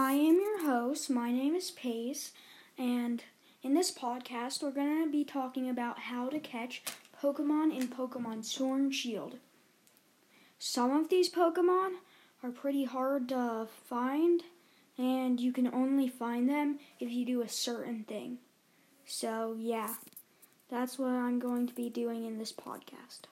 I am your host. My name is Pace, and in this podcast, we're going to be talking about how to catch Pokemon in Pokemon Sword and Shield. Some of these Pokemon are pretty hard to find, and you can only find them if you do a certain thing. So, yeah, that's what I'm going to be doing in this podcast.